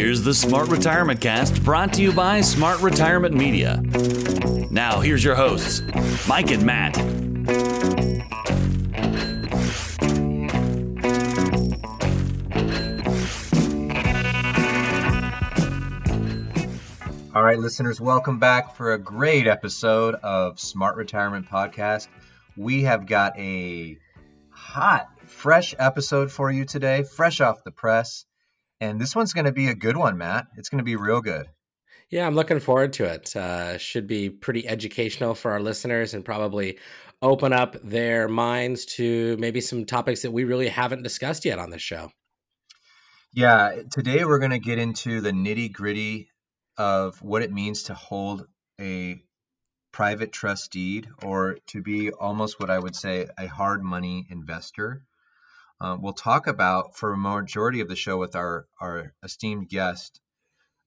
Here's the Smart Retirement Cast brought to you by Smart Retirement Media. Now, here's your hosts, Mike and Matt. All right, listeners, welcome back for a great episode of Smart Retirement Podcast. We have got a hot, fresh episode for you today, fresh off the press. And this one's going to be a good one, Matt. It's going to be real good. Yeah, I'm looking forward to it. Uh, should be pretty educational for our listeners and probably open up their minds to maybe some topics that we really haven't discussed yet on this show. Yeah, today we're going to get into the nitty gritty of what it means to hold a private trust deed or to be almost what I would say a hard money investor. Uh, we'll talk about for a majority of the show with our, our esteemed guest,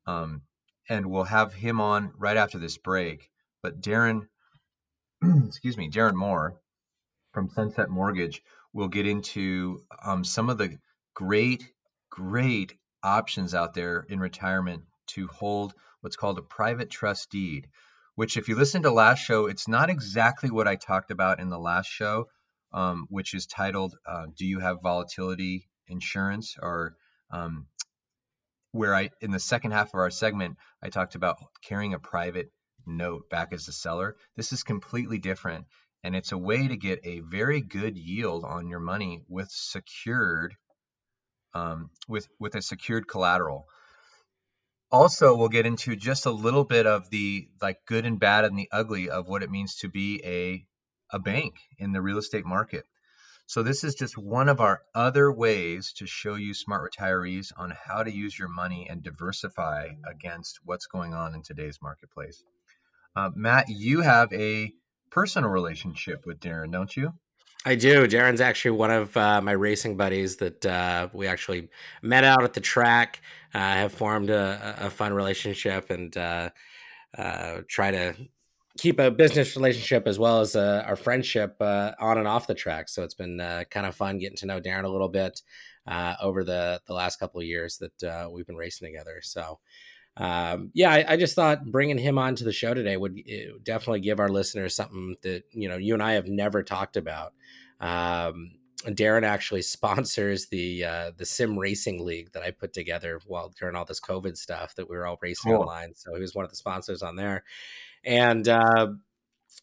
um, and we'll have him on right after this break. But Darren, excuse me, Darren Moore from Sunset Mortgage will get into um, some of the great, great options out there in retirement to hold what's called a private trust deed, which, if you listen to last show, it's not exactly what I talked about in the last show, um, which is titled uh, "Do You Have Volatility Insurance?" or um, where I, in the second half of our segment, I talked about carrying a private note back as the seller. This is completely different, and it's a way to get a very good yield on your money with secured, um, with with a secured collateral also we'll get into just a little bit of the like good and bad and the ugly of what it means to be a a bank in the real estate market. So this is just one of our other ways to show you smart retirees on how to use your money and diversify against what's going on in today's marketplace. Uh, Matt, you have a personal relationship with Darren, don't you? I do. Darren's actually one of uh, my racing buddies that uh, we actually met out at the track. Uh, have formed a, a, fun relationship and uh, uh, try to keep a business relationship as well as uh, our friendship on and off the track. So it's been kind of fun getting to know Darren a little bit over the the last couple of years that we've been racing together. So um, yeah, I, I, just thought bringing him onto the show today would definitely give our listeners something that you know you and I have never talked about. Um, Darren actually sponsors the uh, the sim racing league that I put together while during all this COVID stuff that we were all racing cool. online. So he was one of the sponsors on there, and uh,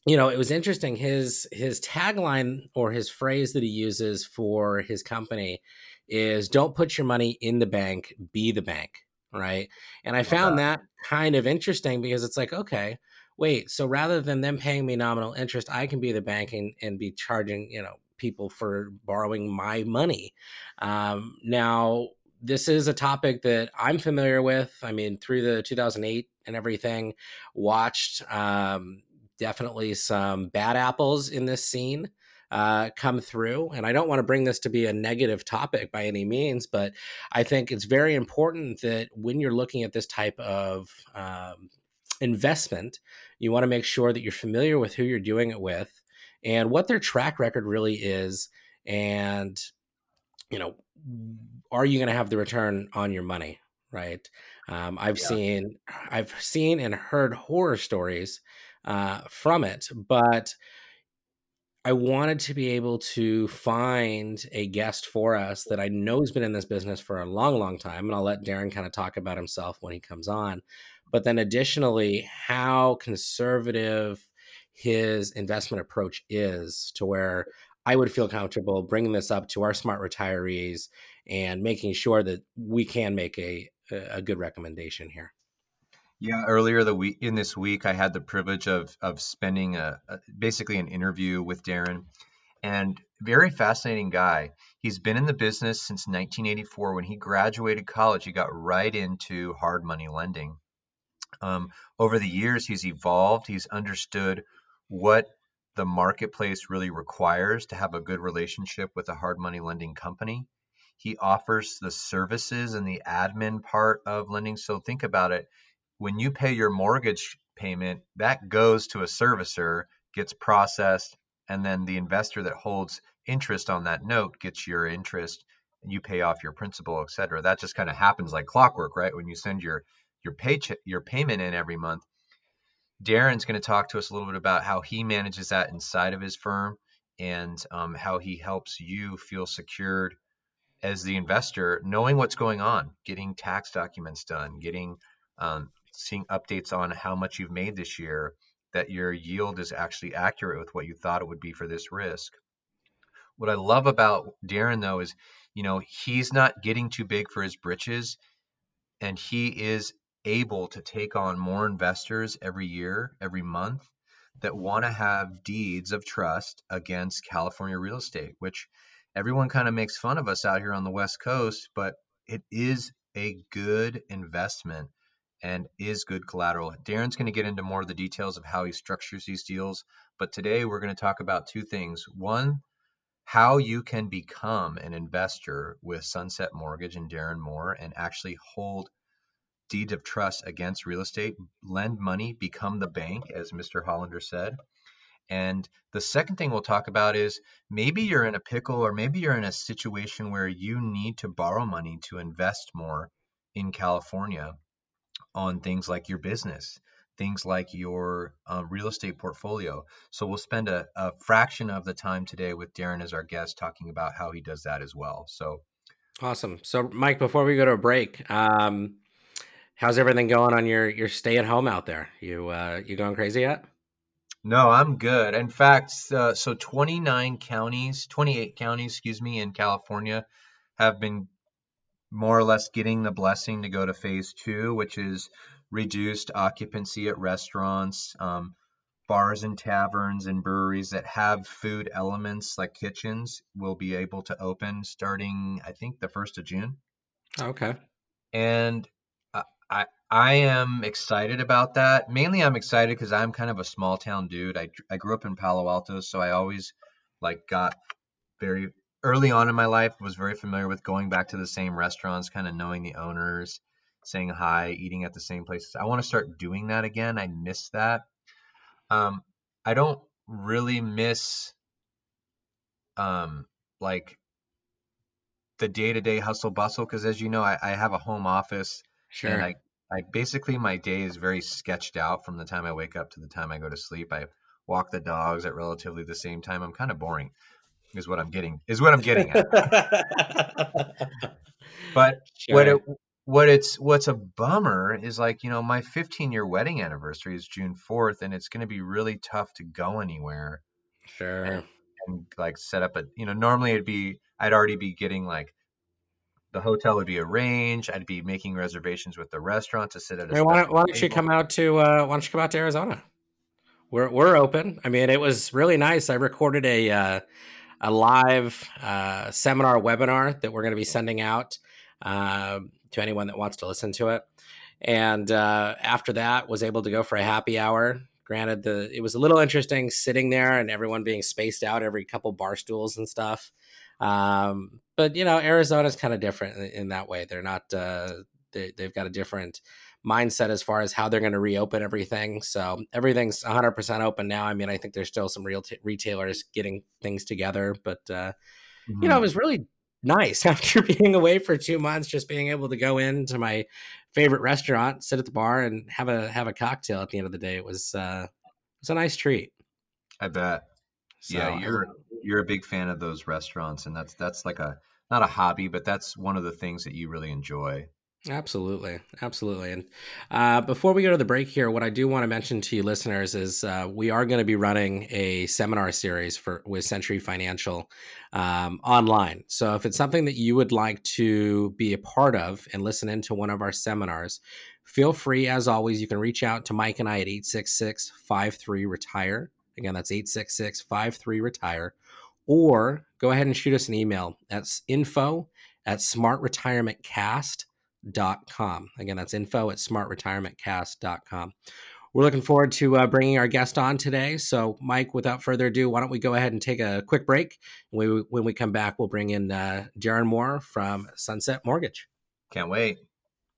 you know it was interesting. His his tagline or his phrase that he uses for his company is "Don't put your money in the bank, be the bank." right? And I found that kind of interesting because it's like, okay, wait, so rather than them paying me nominal interest, I can be the bank and, and be charging, you know, people for borrowing my money. Um, now, this is a topic that I'm familiar with. I mean, through the 2008 and everything, watched um, definitely some bad apples in this scene uh, come through. And I don't want to bring this to be a negative topic by any means, but I think it's very important that when you're looking at this type of um, investment, you want to make sure that you're familiar with who you're doing it with and what their track record really is. And, you know, are you going to have the return on your money? Right. Um, I've yeah. seen, I've seen and heard horror stories uh, from it, but I wanted to be able to find a guest for us that I know has been in this business for a long, long time. And I'll let Darren kind of talk about himself when he comes on. But then additionally, how conservative his investment approach is to where I would feel comfortable bringing this up to our smart retirees and making sure that we can make a, a good recommendation here. Yeah, earlier the week in this week, I had the privilege of of spending a, a basically an interview with Darren, and very fascinating guy. He's been in the business since 1984. When he graduated college, he got right into hard money lending. Um, over the years, he's evolved. He's understood what the marketplace really requires to have a good relationship with a hard money lending company. He offers the services and the admin part of lending. So think about it when you pay your mortgage payment, that goes to a servicer, gets processed, and then the investor that holds interest on that note gets your interest and you pay off your principal, et cetera. That just kind of happens like clockwork, right? When you send your your paycheck, your payment in every month. Darren's going to talk to us a little bit about how he manages that inside of his firm and um, how he helps you feel secured as the investor, knowing what's going on, getting tax documents done, getting um, seeing updates on how much you've made this year, that your yield is actually accurate with what you thought it would be for this risk. What I love about Darren though is, you know, he's not getting too big for his britches and he is able to take on more investors every year, every month that want to have deeds of trust against California real estate, which everyone kind of makes fun of us out here on the West Coast, but it is a good investment and is good collateral. Darren's going to get into more of the details of how he structures these deals, but today we're going to talk about two things. One, how you can become an investor with Sunset Mortgage and Darren Moore and actually hold deeds of trust against real estate, lend money, become the bank, as Mr. Hollander said. And the second thing we'll talk about is maybe you're in a pickle or maybe you're in a situation where you need to borrow money to invest more in California on things like your business, things like your um, real estate portfolio. So we'll spend a, a fraction of the time today with Darren as our guest talking about how he does that as well. So awesome. So Mike, before we go to a break, um, How's everything going on your your stay at home out there? You uh, you going crazy yet? No, I'm good. In fact, uh, so 29 counties, 28 counties, excuse me, in California have been more or less getting the blessing to go to phase two, which is reduced occupancy at restaurants, um, bars and taverns and breweries that have food elements like kitchens will be able to open starting, I think, the 1st of June. Okay. And I I am excited about that. Mainly, I'm excited because I'm kind of a small town dude. I I grew up in Palo Alto, so I always like got very early on in my life was very familiar with going back to the same restaurants, kind of knowing the owners, saying hi, eating at the same places. I want to start doing that again. I miss that. Um, I don't really miss um like the day to day hustle bustle because as you know, I, I have a home office Sure. and I, I basically my day is very sketched out from the time I wake up to the time I go to sleep. I walk the dogs at relatively the same time. I'm kind of boring, is what I'm getting is what I'm getting at. but Sure. what it what it's what's a bummer is like you know my 15 year wedding anniversary is June 4th, and it's going to be really tough to go anywhere Sure. and like set up a you know normally it'd be I'd already be getting like the hotel would be arranged. I'd be making reservations with the restaurant to sit at a Hey, why don't, why don't you come out to uh, why don't you come out to Arizona? We're we're open. I mean, it was really nice. I recorded a uh, a live uh, seminar webinar that we're going to be sending out uh, to anyone that wants to listen to it. And uh, after that, was able to go for a happy hour. Granted, the it was a little interesting sitting there and everyone being spaced out every couple bar stools and stuff. Um, but you know, Arizona's kind of different in, in that way. They're not uh, they, they've got a different mindset as far as how they're going to reopen everything. So everything's 100% open now. I mean, I think there's still some real t- retailers getting things together, but uh, you know, it Mhm. was really nice after being away for two months, just being able to go into my favorite restaurant, sit at the bar, and have a have a cocktail at the end of the day. It was uh, it was a nice treat. I bet. So, Yeah, you're you're a big fan of those restaurants, and that's that's like a not a hobby, but that's one of the things that you really enjoy. Absolutely, absolutely. And uh, before we go to the break here, what I do want to mention to you listeners is uh, we are going to be running a seminar series for with Century Financial um, online. So if it's something that you would like to be a part of and listen into one of our seminars, feel free. As always, you can reach out to Mike and I at 866 53 retire. Again, that's 866 53 retire. Or go ahead and shoot us an email. That's info at smartretirementcast.com com. Again, that's info at smartretirementcast.com. We're looking forward to uh, bringing our guest on today. So, Mike, without further ado, why don't we go ahead and take a quick break? When we, when we come back, we'll bring in uh, Darren Moore from Sunset Mortgage. Can't wait.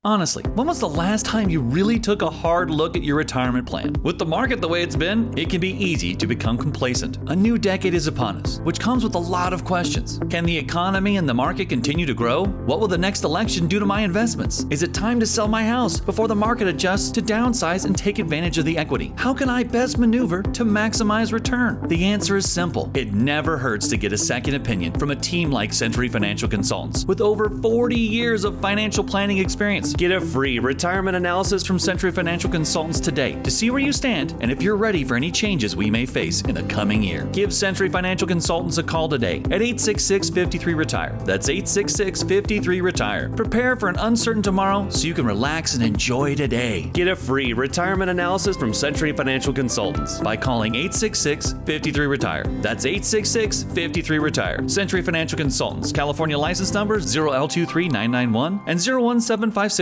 Honestly, when was the last time you really took a hard look at your retirement plan? With the market the way it's been, it can be easy to become complacent. A new decade is upon us, which comes with a lot of questions. Can the economy and the market continue to grow? What will the next election do to my investments? Is it time to sell my house before the market adjusts to downsize and take advantage of the equity? How can I best maneuver to maximize return? The answer is simple. It never hurts to get a second opinion from a team like Century Financial Consultants with over 40 years of financial planning experience. Get a free retirement analysis from Century Financial Consultants today to see where you stand and if you're ready for any changes we may face in the coming year. Give Century Financial Consultants a call today at 866 53 Retire. That's 866 53 Retire. Prepare for an uncertain tomorrow so you can relax and enjoy today. Get a free retirement analysis from Century Financial Consultants by calling 866 53 Retire. That's 866 53 Retire. Century Financial Consultants, California license number 0L23991 and 0175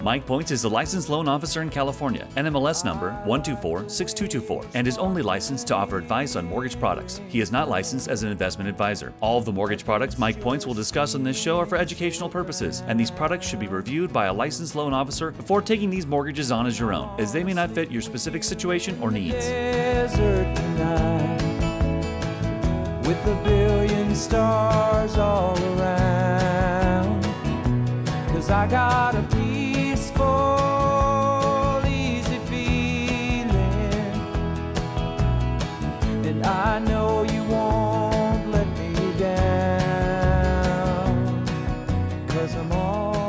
Mike Points is a licensed loan officer in California, NMLS number 1246224, and is only licensed to offer advice on mortgage products. He is not licensed as an investment advisor. All of the mortgage products Mike Points will discuss on this show are for educational purposes, and these products should be reviewed by a licensed loan officer before taking these mortgages on as your own, as they may not fit your specific situation or needs. with a billion stars all around. Cause I got a I know you won't let me down. Cause I'm already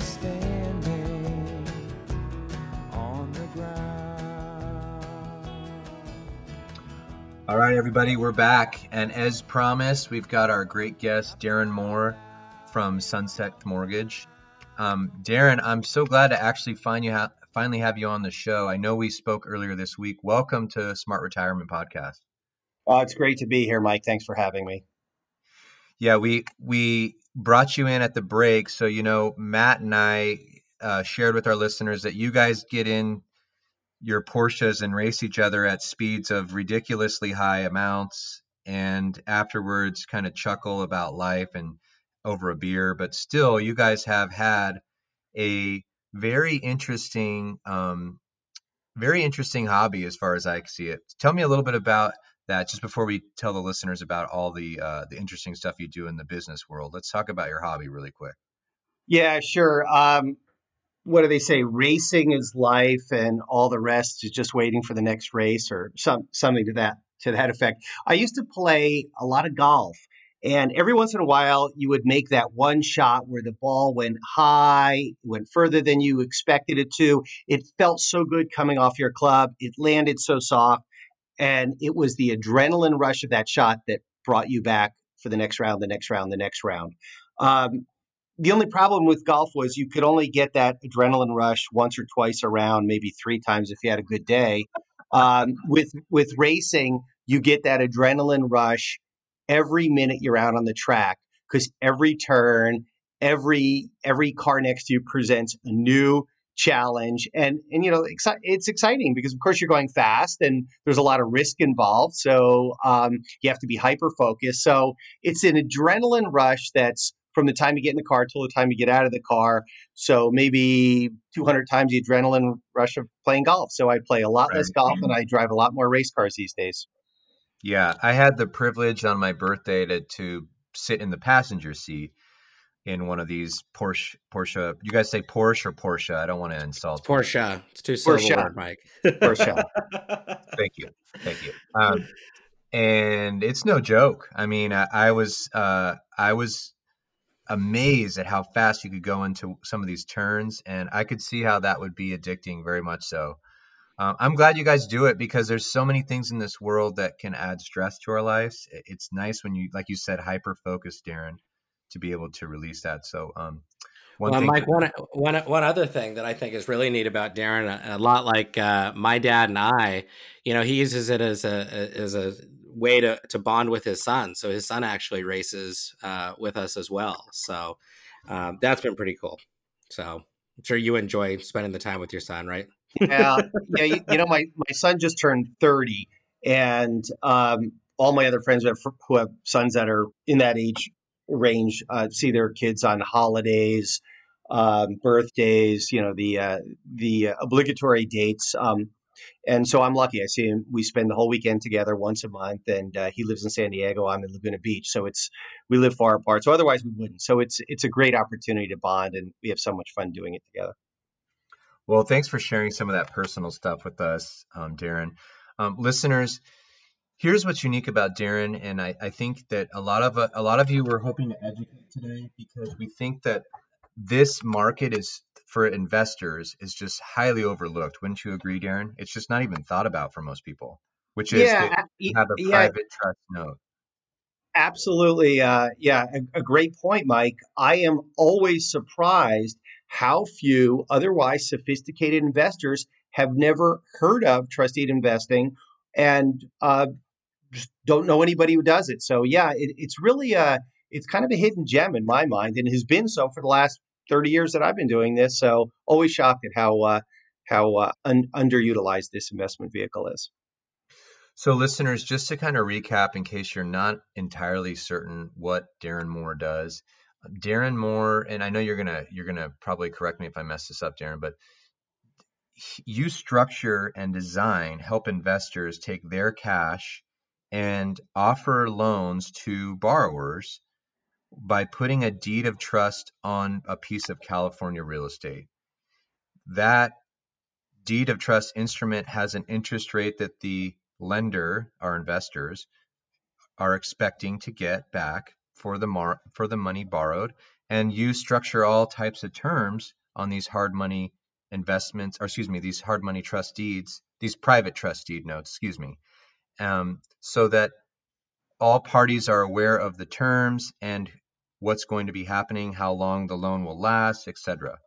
standing on the ground. All right, everybody, we're back. And as promised, we've got our great guest, Darren Moore from Sunset Mortgage. Um, Darren, I'm so glad to actually find you ha- finally have you on the show. I know we spoke earlier this week. Welcome to Smart Retirement Podcast. Oh, it's great to be here, Mike. Thanks for having me. Yeah, we we brought you in at the break, so you know Matt and I uh, shared with our listeners that you guys get in your Porsches and race each other at speeds of ridiculously high amounts, and afterwards kind of chuckle about life and over a beer. But still, you guys have had a very interesting, um, very interesting hobby as far as I see it. Tell me a little bit about that just before we tell the listeners about all the uh, the interesting stuff you do in the business world. Let's talk about your hobby really quick. Yeah, sure. Um, what do they say? Racing is life, and all the rest is just waiting for the next race, or some something to that to that effect. I used to play a lot of golf, and every once in a while, you would make that one shot where the ball went high, went further than you expected it to. It felt so good coming off your club. It landed so soft, and it was the adrenaline rush of that shot that brought you back for the next round, the next round, the next round. Um, the only problem with golf was you could only get that adrenaline rush once or twice around, maybe three times if you had a good day. Um, with with racing, you get that adrenaline rush every minute you're out on the track because every turn, every every car next to you presents a new challenge, and and you know exci- it's exciting because of course you're going fast and there's a lot of risk involved, so um, you have to be hyper focused. So it's an adrenaline rush that's from the time you get in the car till the time you get out of the car. So maybe 200 times the adrenaline rush of playing golf. So I play a lot less golf and I drive a lot more race cars these days. Yeah, I had the privilege on my birthday to to sit in the passenger seat in one of these Porsche Porsche. You guys say Porsche or Porsche? I don't want to insult. you. Porsche. It's two syllable Porsche. word, Mike. For sure. Thank you, thank you. Um, and it's no joke. I mean, I, I was uh, I was amazed at how fast you could go into some of these turns, and I could see how that would be addicting, very much so. Um, I'm glad you guys do it because there's so many things in this world that can add stress to our lives. It's nice when you, like you said, hyper focused, Darren, to be able to release that. So, um, one well, thing, Mike, one, one, one other thing that I think is really neat about Darren, a, a lot like uh, my dad and I, you know, he uses it as a as a way to to bond with his son. So his son actually races uh, with us as well. So um, that's been pretty cool. So I'm sure you enjoy spending the time with your son, right? Yeah, yeah. You, you, know, my my son just turned thirty, and um, all my other friends who have, who have sons that are in that age range uh, see their kids on holidays, um, birthdays. You know, the uh, the obligatory dates. Um, and so I'm lucky. I see him. We spend the whole weekend together once a month, and uh, he lives in San Diego. I'm in Laguna Beach, so it's we live far apart. So otherwise we wouldn't. So it's it's a great opportunity to bond, and we have so much fun doing it together. Well, thanks for sharing some of that personal stuff with us, um, Darren. Um, listeners, here's what's unique about Darren, and I, I think that a lot of a lot of you were hoping to educate today because we think that this market is for investors is just highly overlooked. Wouldn't you agree, Darren? It's just not even thought about for most people, which is yeah, to have a yeah, private trust note. Absolutely. Uh, yeah, a, a great point, Mike. I am always surprised how few otherwise sophisticated investors have never heard of trust deed investing and uh, don't know anybody who does it. So yeah, it, it's really a it's kind of a hidden gem in my mind, and has been so for the last thirty years that I've been doing this. So always shocked at how uh, how uh, un- underutilized this investment vehicle is. So, listeners, just to kind of recap, in case you're not entirely certain what Darren Moore does, Darren Moore, and I know you're gonna you're gonna probably correct me if I mess this up, Darren, but you structure and design help investors take their cash and offer loans to borrowers by putting a deed of trust on a piece of California real estate. That deed of trust instrument has an interest rate that the lender, our investors, are expecting to get back for the mar- for the money borrowed, and you structure all types of terms on these hard money investments, or excuse me, these hard money trust deeds, these private trust deed notes, excuse me, um, so that all parties are aware of the terms and what's going to be happening, how long the loan will last, etc.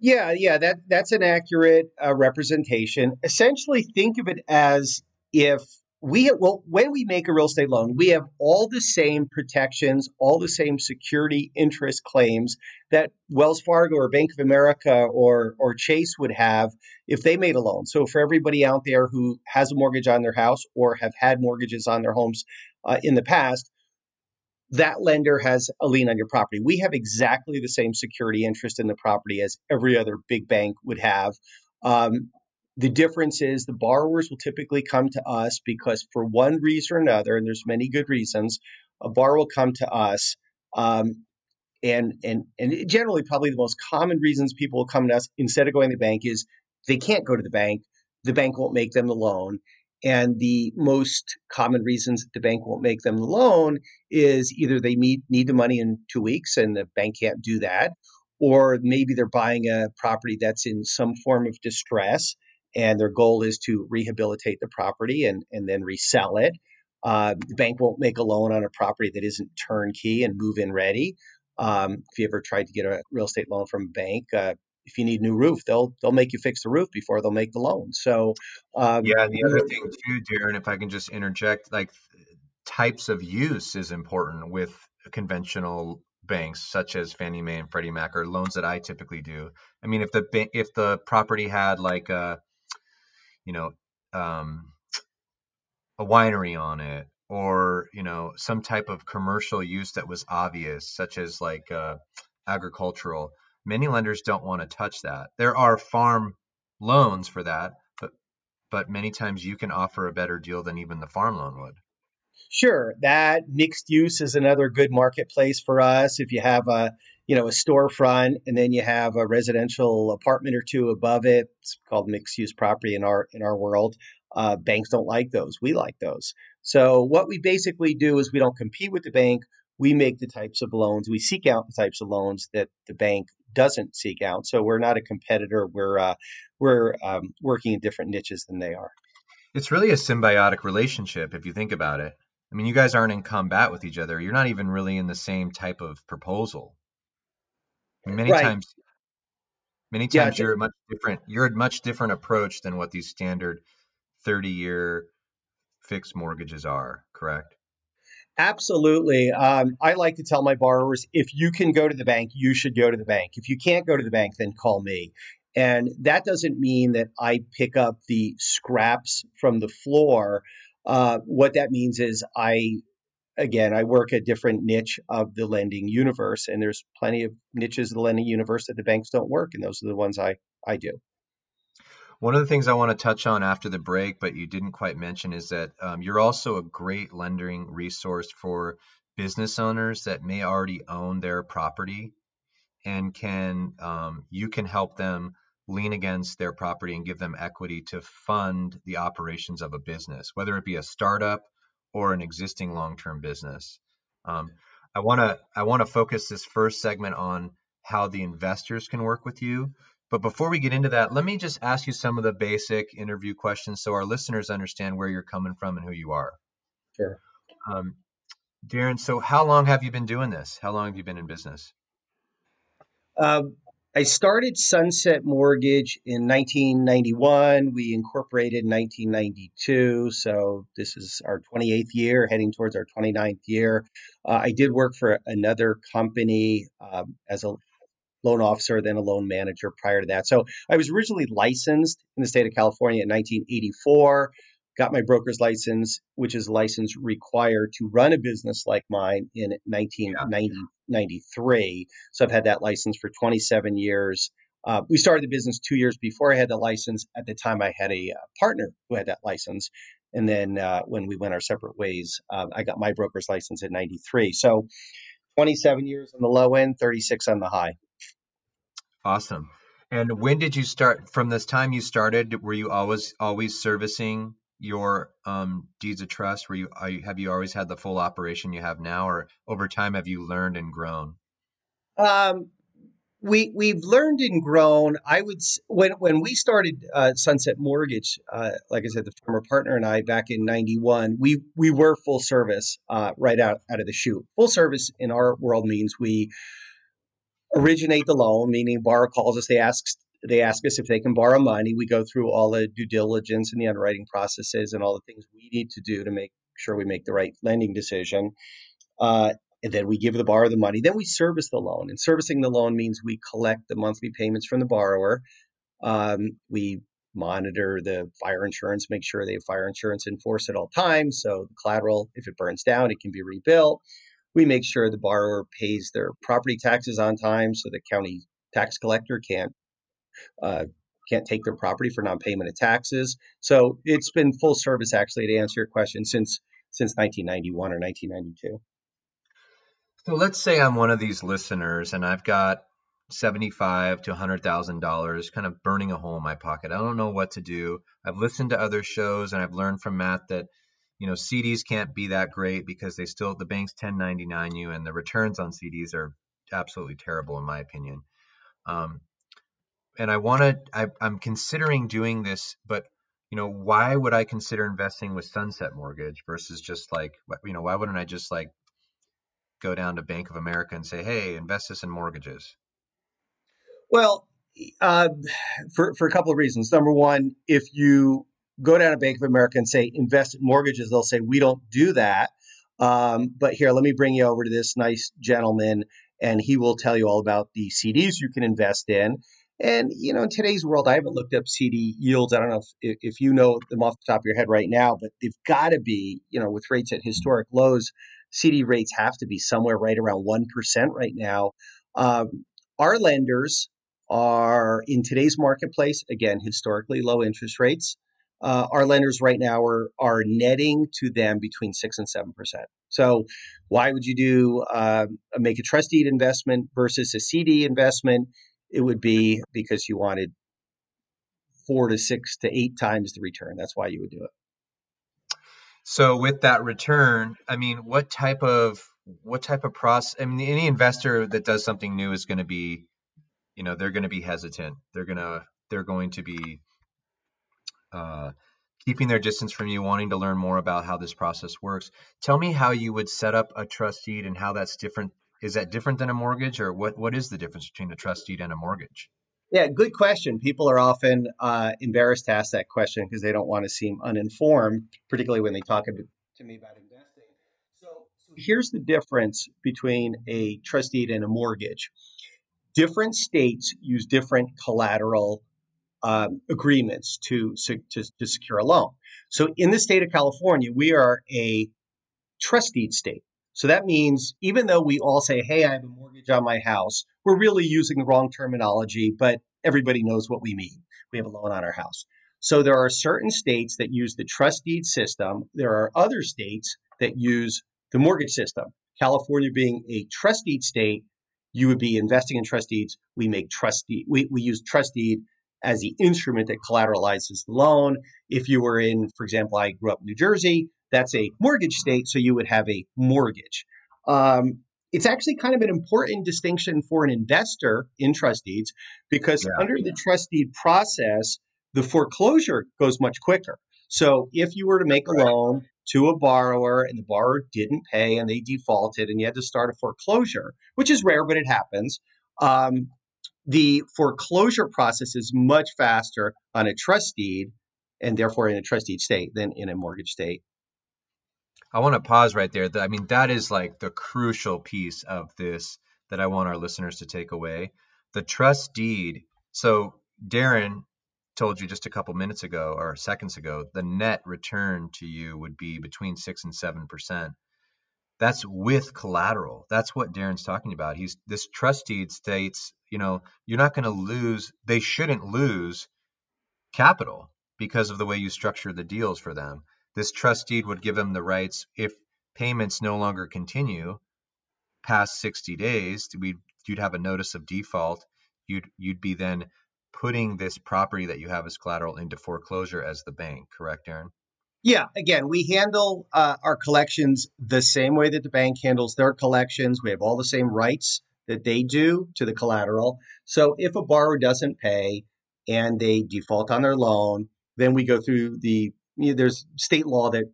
Yeah, yeah, that that's an accurate uh, representation. Essentially, think of it as if we well when we make a real estate loan we have all the same protections all the same security interest claims that wells fargo or bank of america or or chase would have if they made a loan. So for everybody out there who has a mortgage on their house or have had mortgages on their homes uh, in the past that lender has a lien on your property. We have exactly the same security interest in the property as every other big bank would have. Um, the difference is the borrowers will typically come to us because, for one reason or another, and there's many good reasons, a borrower will come to us. Um, and and and generally, probably the most common reasons people will come to us instead of going to the bank is they can't go to the bank. The bank won't make them the loan. And the most common reasons the bank won't make them the loan is either they need, need the money in two weeks and the bank can't do that, or maybe they're buying a property that's in some form of distress and their goal is to rehabilitate the property and, and then resell it. Uh, the bank won't make a loan on a property that isn't turnkey and move in ready. Um, if you ever tried to get a real estate loan from a bank, uh, if you need new roof, they'll they'll make you fix the roof before they'll make the loan. So um, yeah, the other thing too, Darren, if I can just interject, like types of use is important with conventional banks such as Fannie Mae and Freddie Mac or loans that I typically do. I mean, if the if the property had like a you know, um, a winery on it or, you know, some type of commercial use that was obvious, such as like uh, agricultural. Many lenders don't want to touch that. There are farm loans for that, but but many times you can offer a better deal than even the farm loan would. Sure, that mixed use is another good marketplace for us. If you have a you know a storefront and then you have a residential apartment or two above it, it's called mixed use property in our in our world. Uh, banks don't like those. We like those. So what we basically do is we don't compete with the bank. We make the types of loans. We seek out the types of loans that the bank doesn't seek out. So we're not a competitor. We're uh, we're um, working in different niches than they are. It's really a symbiotic relationship if you think about it. I mean, you guys aren't in combat with each other. You're not even really in the same type of proposal. Many right. times, many times yeah, you're a much different. You're a much different approach than what these standard 30 year fixed mortgages are. Correct? Absolutely. Um, I like to tell my borrowers if you can go to the bank, you should go to the bank. If you can't go to the bank, then call me. And that doesn't mean that I pick up the scraps from the floor. Uh, what that means is I, again, I work a different niche of the lending universe, and there's plenty of niches of the lending universe that the banks don't work, and those are the ones I I do. One of the things I want to touch on after the break, but you didn't quite mention, is that um, you're also a great lending resource for business owners that may already own their property and can um, you can help them lean against their property and give them equity to fund the operations of a business, whether it be a startup or an existing long-term business. Um, I want to I want to focus this first segment on how the investors can work with you. But before we get into that, let me just ask you some of the basic interview questions so our listeners understand where you're coming from and who you are. Sure. Um, Darren, so how long have you been doing this? How long have you been in business? Um, I started Sunset Mortgage in 1991. We incorporated in 1992. So this is our 28th year, heading towards our 29th year. Uh, I did work for another company um, as a loan officer, then a loan manager prior to that. So I was originally licensed in the state of California in 1984 got my broker's license, which is license required to run a business like mine in 1993. So I've had that license for 27 years. Uh, we started the business two years before I had the license. At the time, I had a uh, partner who had that license. And then uh, when we went our separate ways, uh, I got my broker's license in 93. So 27 years on the low end, 36 on the high. Awesome. And when did you start? From this time you started, were you always always servicing your um, deeds of trust? Were you, you, have you always had the full operation you have now, or over time have you learned and grown? Um, we we've learned and grown. I would when when we started uh, Sunset Mortgage, uh, like I said, the former partner and I back in '91, we we were full service uh, right out out of the chute. Full service in our world means we originate the loan, meaning borrower calls us, they ask they ask us if they can borrow money. We go through all the due diligence and the underwriting processes and all the things we need to do to make sure we make the right lending decision. Uh, and then we give the borrower the money. Then we service the loan. And servicing the loan means we collect the monthly payments from the borrower. Um, we monitor the fire insurance, make sure they have fire insurance in force at all times. So the collateral, if it burns down, it can be rebuilt. We make sure the borrower pays their property taxes on time so the county tax collector can't uh, can't take their property for non-payment of taxes. So it's been full service actually to answer your question since since 1991 or 1992. So let's say I'm one of these listeners and I've got seventy-five to hundred thousand dollars kind of burning a hole in my pocket. I don't know what to do. I've listened to other shows and I've learned from Matt that you know CDs can't be that great because they still the banks 1099 you and the returns on CDs are absolutely terrible in my opinion. Um, and I want to. I'm considering doing this, but you know, why would I consider investing with Sunset Mortgage versus just like, you know, why wouldn't I just like go down to Bank of America and say, hey, invest this in mortgages? Well, uh, for for a couple of reasons. Number one, if you go down to Bank of America and say invest in mortgages, they'll say we don't do that. Um, but here, let me bring you over to this nice gentleman, and he will tell you all about the CDs you can invest in. And you know, in today's world, I haven't looked up CD yields. I don't know if, if you know them off the top of your head right now, but they've got to be, you know, with rates at historic lows, CD rates have to be somewhere right around one percent right now. Um, our lenders are in today's marketplace again historically low interest rates. Uh, our lenders right now are are netting to them between six and seven percent. So, why would you do uh, make a trust deed investment versus a CD investment? It would be because you wanted four to six to eight times the return. That's why you would do it. So with that return, I mean, what type of what type of process? I mean, any investor that does something new is going to be, you know, they're going to be hesitant. They're gonna they're going to be uh, keeping their distance from you, wanting to learn more about how this process works. Tell me how you would set up a trust deed and how that's different is that different than a mortgage or what what is the difference between a trust deed and a mortgage yeah good question people are often uh, embarrassed to ask that question because they don't want to seem uninformed particularly when they talk to me about investing so so Here's the difference between a trust deed and a mortgage. Different states use different collateral um, agreements to, to, to secure a loan. So in the state of California, we are a trust deed state. So that means even though we all say, hey, I have a mortgage on my house, we're really using the wrong terminology, but everybody knows what we mean. We have a loan on our house. So there are certain states that use the trust deed system. There are other states that use the mortgage system. California being a trust deed state, you would be investing in trust deeds. We make trust deed, we, we use trust deed as the instrument that collateralizes the loan. If you were in, for example, I grew up in New Jersey, that's a mortgage state, so you would have a mortgage. Um, it's actually kind of an important distinction for an investor in trust deeds because yeah. under the trust deed process, the foreclosure goes much quicker. So if you were to make a loan to a borrower and the borrower didn't pay and they defaulted and you had to start a foreclosure, which is rare, but it happens, um, the foreclosure process is much faster on a trust deed and therefore in a trust deed state than in a mortgage state. I want to pause right there. I mean, that is like the crucial piece of this that I want our listeners to take away. The trust deed. So, Darren told you just a couple minutes ago or seconds ago, the net return to you would be between six and seven percent. That's with collateral. That's what Darren's talking about. He's this trust deed states, you know, you're not going to lose. They shouldn't lose capital because of the way you structure the deals for them. This trust deed would give them the rights if payments no longer continue past 60 days. we You'd have a notice of default. You'd you'd be then putting this property that you have as collateral into foreclosure as the bank, correct, Darren? Yeah, again, we handle uh, our collections the same way that the bank handles their collections. We have all the same rights that they do to the collateral. So if a borrower doesn't pay and they default on their loan, then we go through the you know, there's state law that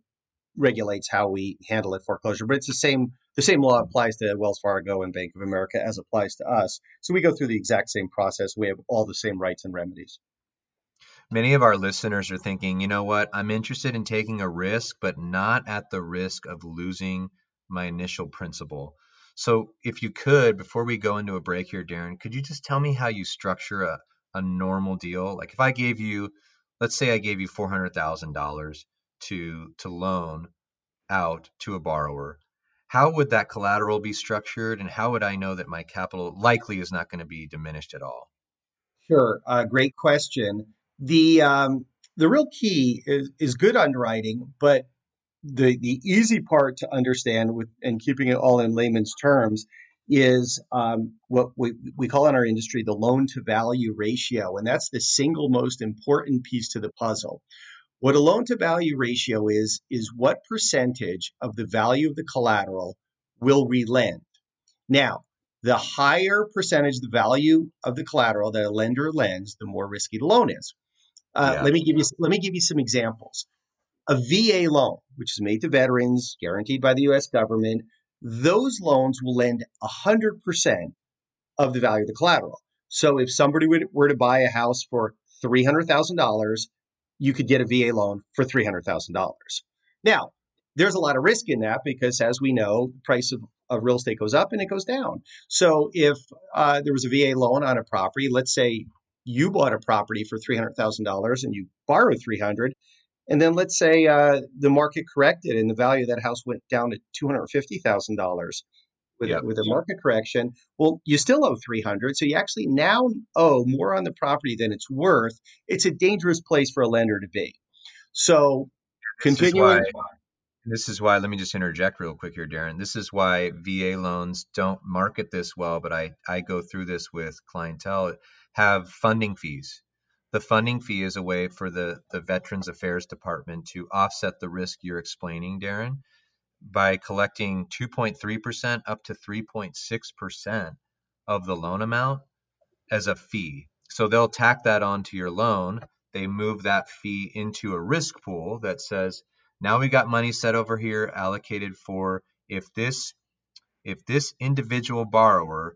regulates how we handle it foreclosure, but it's the same the same law applies to Wells Fargo and Bank of America as applies to us. So we go through the exact same process. We have all the same rights and remedies. Many of our listeners are thinking, you know what, I'm interested in taking a risk, but not at the risk of losing my initial principal. So, if you could, before we go into a break here, Darren, could you just tell me how you structure a, a normal deal? Like, if I gave you, let's say I gave you $400,000 to, to loan out to a borrower, how would that collateral be structured and how would I know that my capital likely is not going to be diminished at all? Sure, uh, great question. The um, the real key is is good underwriting, but the the easy part to understand with and keeping it all in layman's terms is um, what we, we call in our industry the loan to value ratio, and that's the single most important piece to the puzzle. What a loan to value ratio is, is what percentage of the value of the collateral will relend. Now, the higher percentage the value of the collateral that a lender lends, the more risky the loan is. Uh, yeah. Let me give you let me give you some examples. A VA loan, which is made to veterans, guaranteed by the U.S. government, those loans will lend 100% of the value of the collateral. So if somebody would, were to buy a house for $300,000, you could get a VA loan for $300,000. Now, there's a lot of risk in that because, as we know, the price of, of real estate goes up and it goes down. So, if uh, there was a VA loan on a property, let's say you bought a property for $300,000 and you borrowed 300 and then let's say uh, the market corrected and the value of that house went down to $250,000 with, yep. with a market correction, well, you still owe 300. So you actually now owe more on the property than it's worth. It's a dangerous place for a lender to be. So continuing. This is why, this is why let me just interject real quick here, Darren. This is why VA loans don't market this well, but I, I go through this with clientele, have funding fees. The funding fee is a way for the, the Veterans Affairs Department to offset the risk you're explaining, Darren by collecting 2.3% up to 3.6% of the loan amount as a fee. So they'll tack that onto your loan. They move that fee into a risk pool that says, now we got money set over here allocated for if this if this individual borrower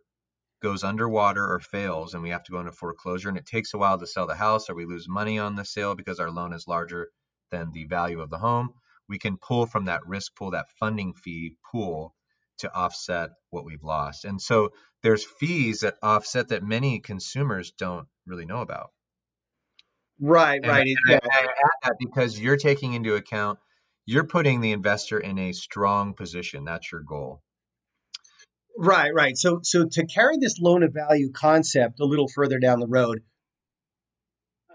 goes underwater or fails and we have to go into foreclosure and it takes a while to sell the house or we lose money on the sale because our loan is larger than the value of the home, we can pull from that risk pool, that funding fee pool to offset what we've lost. And so there's fees that offset that many consumers don't really know about. Right, And, right. I, I add that because you're taking into account, you're putting the investor in a strong position. That's your goal. Right, right. So, so to carry this loan of value concept a little further down the road, uh,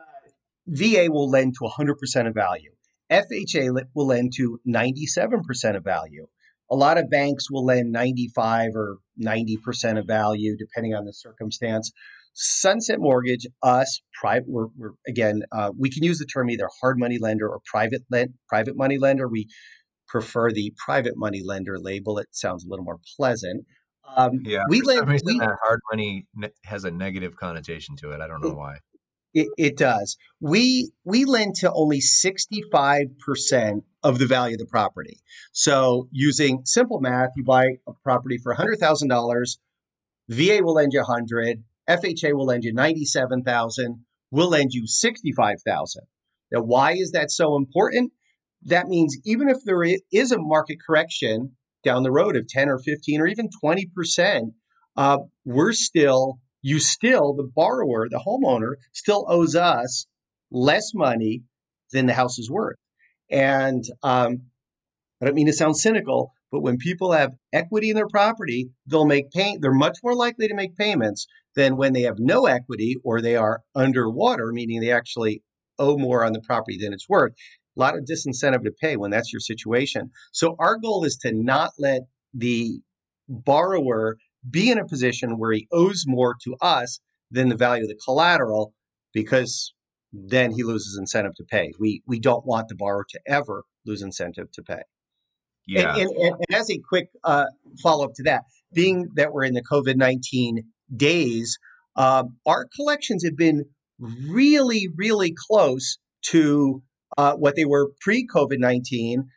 VA will lend to 100% of value. FHA will lend to 97% of value. A lot of banks will lend 95 or 90% of value, depending on the circumstance. Sunset Mortgage, us, private, we're, we're again, uh, we can use the term either hard money lender or private lend, private money lender. We prefer the private money lender label. It sounds a little more pleasant. Um, Yeah. we lend, reason, we, that hard money has a negative connotation to it. I don't know why. It, it does. We we lend to only 65% of the value of the property. So using simple math, you buy a property for $100,000, VA will lend you 100, FHA will lend you 97,000, we'll lend you 65,000. Now why is that so important? That means even if there is a market correction down the road of 10 or 15 or even 20%, uh, we're still you still, the borrower, the homeowner, still owes us less money than the house is worth. And um, I don't mean to sound cynical, but when people have equity in their property, they'll make pay. They're much more likely to make payments than when they have no equity or they are underwater, meaning they actually owe more on the property than it's worth. A lot of disincentive to pay when that's your situation. So our goal is to not let the borrower be in a position where he owes more to us than the value of the collateral because then he loses incentive to pay. We we don't want the borrower to ever lose incentive to pay. Yeah. And, and, and, and as a quick uh, follow up to that, being that we're in the COVID 19 days, um, our collections have been really, really close to uh, what they were pre COVID 19.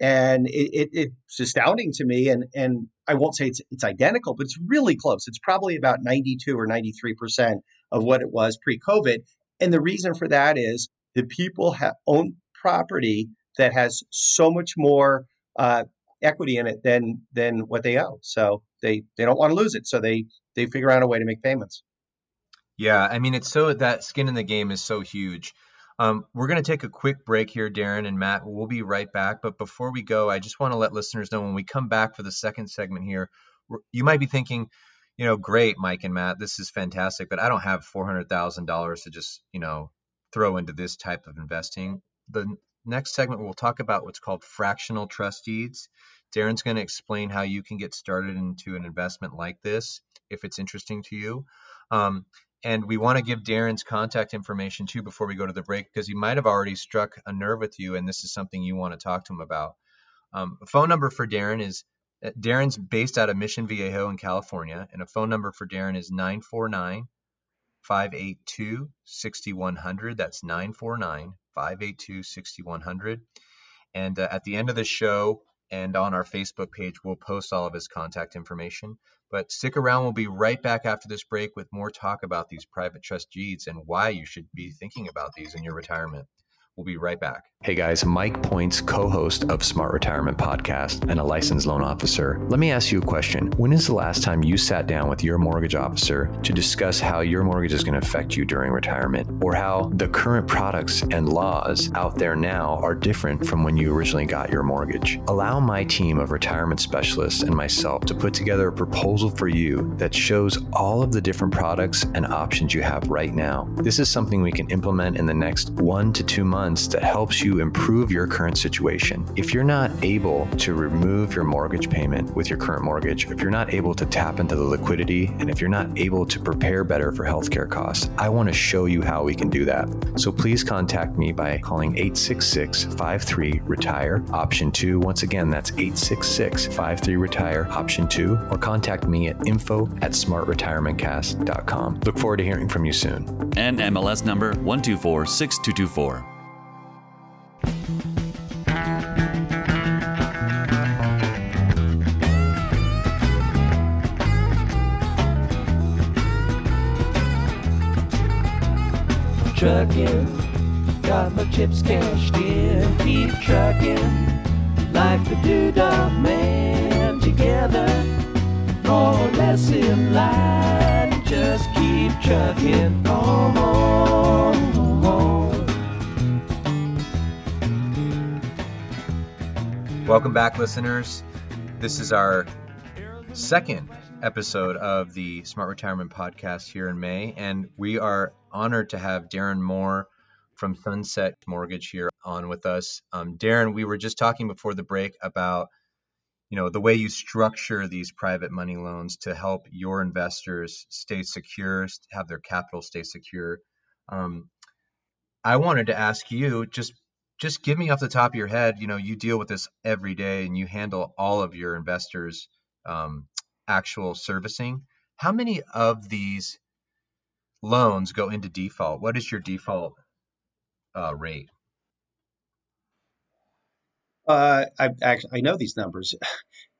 And it, it, it's astounding to me. And, and I won't say it's, it's identical, but it's really close. It's probably about 92 or 93% of what it was pre COVID. And the reason for that is the people have own property that has so much more uh, equity in it than than what they owe. So they they don't want to lose it. So they they figure out a way to make payments. Yeah, I mean, it's so that skin in the game is so huge. Um, we're going to take a quick break here, Darren and Matt. We'll be right back. But before we go, I just want to let listeners know when we come back for the second segment here, you might be thinking, you know, great, Mike and Matt, this is fantastic, but I don't have $400,000 to just, you know, throw into this type of investing. The next segment, we'll talk about what's called fractional trust deeds. Darren's going to explain how you can get started into an investment like this if it's interesting to you. Um, and we want to give Darren's contact information too before we go to the break because he might have already struck a nerve with you and this is something you want to talk to him about. Um, phone number for Darren is uh, Darren's based out of Mission Viejo in California, and a phone number for Darren is 949 582 6100. That's 949 582 6100. And uh, at the end of the show and on our Facebook page, we'll post all of his contact information. But stick around. We'll be right back after this break with more talk about these private trust deeds and why you should be thinking about these in your retirement. We'll be right back. Hey guys, Mike Points, co host of Smart Retirement Podcast and a licensed loan officer. Let me ask you a question. When is the last time you sat down with your mortgage officer to discuss how your mortgage is going to affect you during retirement or how the current products and laws out there now are different from when you originally got your mortgage? Allow my team of retirement specialists and myself to put together a proposal for you that shows all of the different products and options you have right now. This is something we can implement in the next one to two months that helps you improve your current situation. If you're not able to remove your mortgage payment with your current mortgage, if you're not able to tap into the liquidity, and if you're not able to prepare better for healthcare costs, I want to show you how we can do that. So please contact me by calling 866 53 Retire, option 2. Once again, that's 866 53 Retire, option 2, or contact me at info at smartretirementcast.com. Look forward to hearing from you soon. and MLS number 1246224. Trucking, got my chips cashed in. Keep trucking, like the doodah man together. More or less in line, just keep trucking on. Welcome back, listeners. This is our second episode of the Smart Retirement Podcast here in May, and we are honored to have Darren Moore from Sunset Mortgage here on with us. Um, Darren, we were just talking before the break about you know the way you structure these private money loans to help your investors stay secure, have their capital stay secure. Um, I wanted to ask you just just give me off the top of your head, you know, you deal with this every day and you handle all of your investors' um, actual servicing. How many of these loans go into default? What is your default uh, rate? Uh, I actually I know these numbers.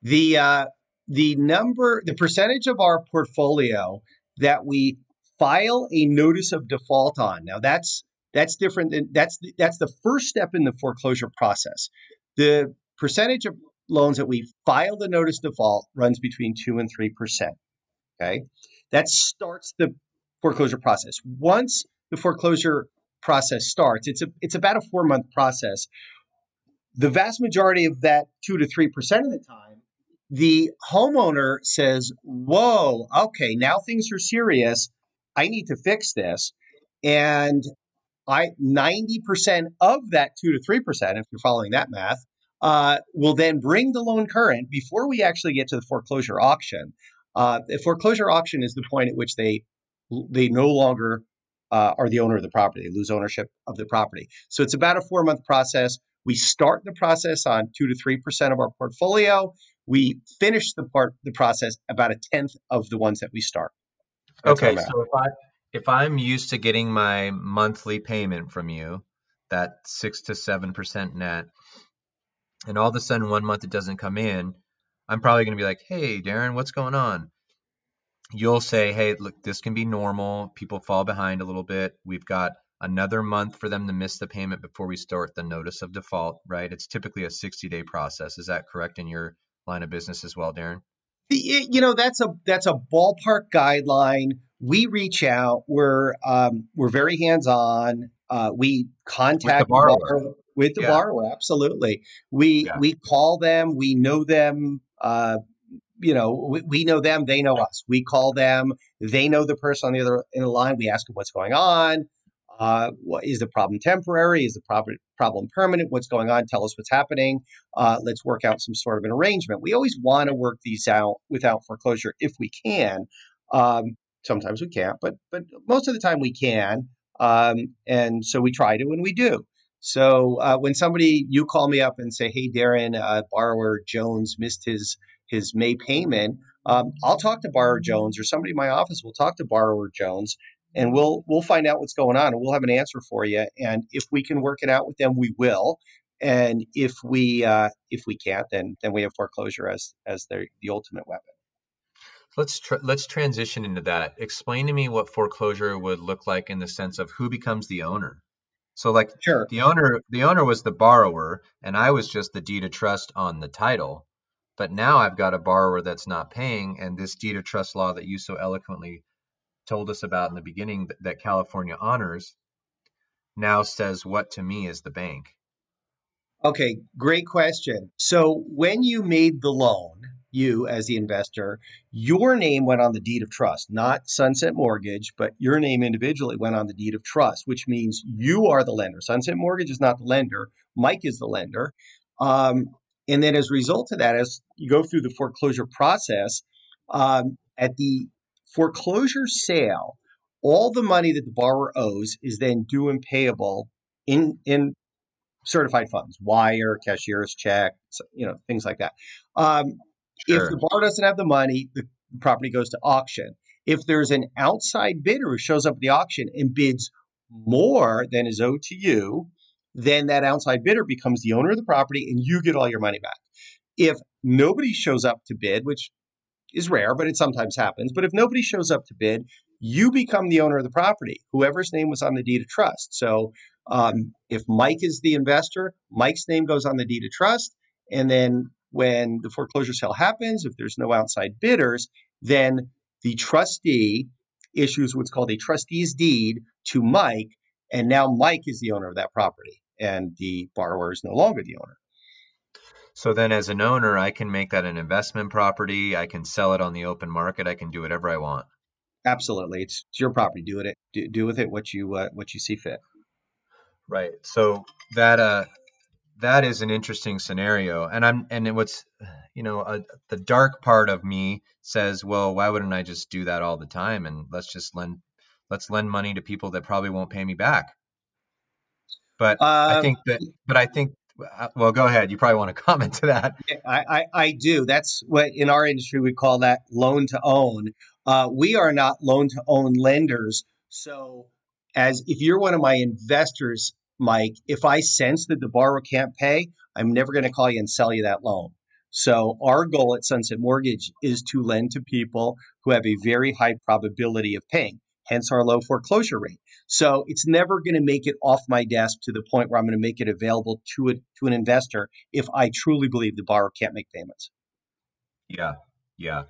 The uh, the number, the percentage of our portfolio that we file a notice of default on. Now that's that's different than that's the, that's the first step in the foreclosure process. The percentage of loans that we file the notice default runs between two and three percent. Okay, that starts the foreclosure process. Once the foreclosure process starts, it's a it's about a four month process. The vast majority of that two to three percent of the time, the homeowner says, "Whoa, okay, now things are serious. I need to fix this," and I 90% of that 2 to 3%, if you're following that math, uh, will then bring the loan current before we actually get to the foreclosure auction. Uh, the foreclosure auction is the point at which they they no longer uh, are the owner of the property; they lose ownership of the property. So it's about a four month process. We start the process on two to three percent of our portfolio. We finish the part the process about a tenth of the ones that we start. That's okay, so if I if I'm used to getting my monthly payment from you, that six to seven percent net, and all of a sudden one month it doesn't come in, I'm probably going to be like, "Hey, Darren, what's going on?" You'll say, "Hey, look, this can be normal. People fall behind a little bit. We've got another month for them to miss the payment before we start the notice of default." Right? It's typically a 60 day process. Is that correct in your line of business as well, Darren? You know, that's a that's a ballpark guideline we reach out. We're um, we're very hands on. Uh, we contact with the borrower. With the yeah. borrower. Absolutely. We yeah. we call them. We know them. Uh, you know, we, we, know them. They know us. We call them. They know the person on the other in the line. We ask them what's going on. Uh, what is the problem temporary? Is the problem problem permanent? What's going on? Tell us what's happening. Uh, let's work out some sort of an arrangement. We always want to work these out without foreclosure if we can. Um, Sometimes we can't, but but most of the time we can. Um, and so we try to, and we do. So uh, when somebody you call me up and say, "Hey, Darren, uh, borrower Jones missed his his May payment," um, I'll talk to borrower Jones, or somebody in my office will talk to borrower Jones, and we'll we'll find out what's going on, and we'll have an answer for you. And if we can work it out with them, we will. And if we uh, if we can't, then then we have foreclosure as as the the ultimate weapon. Let's tr- let's transition into that. Explain to me what foreclosure would look like in the sense of who becomes the owner. So like sure. the owner the owner was the borrower and I was just the deed of trust on the title. But now I've got a borrower that's not paying and this deed of trust law that you so eloquently told us about in the beginning that, that California honors now says what to me is the bank. Okay, great question. So when you made the loan, you as the investor, your name went on the deed of trust, not Sunset Mortgage, but your name individually went on the deed of trust, which means you are the lender. Sunset Mortgage is not the lender, Mike is the lender. Um, and then as a result of that, as you go through the foreclosure process, um, at the foreclosure sale, all the money that the borrower owes is then due and payable in in certified funds, wire, cashier's check, you know, things like that. Um, Sure. If the bar doesn't have the money, the property goes to auction. If there's an outside bidder who shows up at the auction and bids more than is owed to you, then that outside bidder becomes the owner of the property and you get all your money back. If nobody shows up to bid, which is rare, but it sometimes happens, but if nobody shows up to bid, you become the owner of the property, whoever's name was on the deed of trust. So um, if Mike is the investor, Mike's name goes on the deed of trust. And then when the foreclosure sale happens, if there's no outside bidders, then the trustee issues what's called a trustee's deed to Mike. And now Mike is the owner of that property and the borrower is no longer the owner. So then, as an owner, I can make that an investment property. I can sell it on the open market. I can do whatever I want. Absolutely, it's, it's your property. Do it. Do, do with it what you uh, what you see fit. Right. So that uh that is an interesting scenario, and I'm and what's you know uh, the dark part of me says, well, why wouldn't I just do that all the time and let's just lend let's lend money to people that probably won't pay me back. But I Um, think that, but I think, uh, well, go ahead. You probably want to comment to that. I, I, I do. That's what in our industry we call that loan to own. Uh, we are not loan to own lenders. So, as if you're one of my investors, Mike, if I sense that the borrower can't pay, I'm never going to call you and sell you that loan. So, our goal at Sunset Mortgage is to lend to people who have a very high probability of paying, hence our low foreclosure rate. So, it's never going to make it off my desk to the point where I'm going to make it available to, a, to an investor if I truly believe the borrower can't make payments. Yeah. Yeah.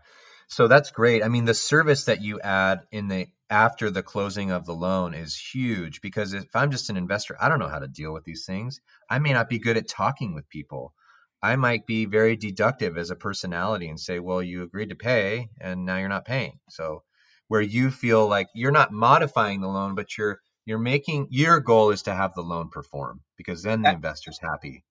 So that's great. I mean, the service that you add in the after the closing of the loan is huge because if I'm just an investor, I don't know how to deal with these things. I may not be good at talking with people. I might be very deductive as a personality and say, well, you agreed to pay and now you're not paying. So where you feel like you're not modifying the loan, but you're you're making your goal is to have the loan perform because then the investor's happy.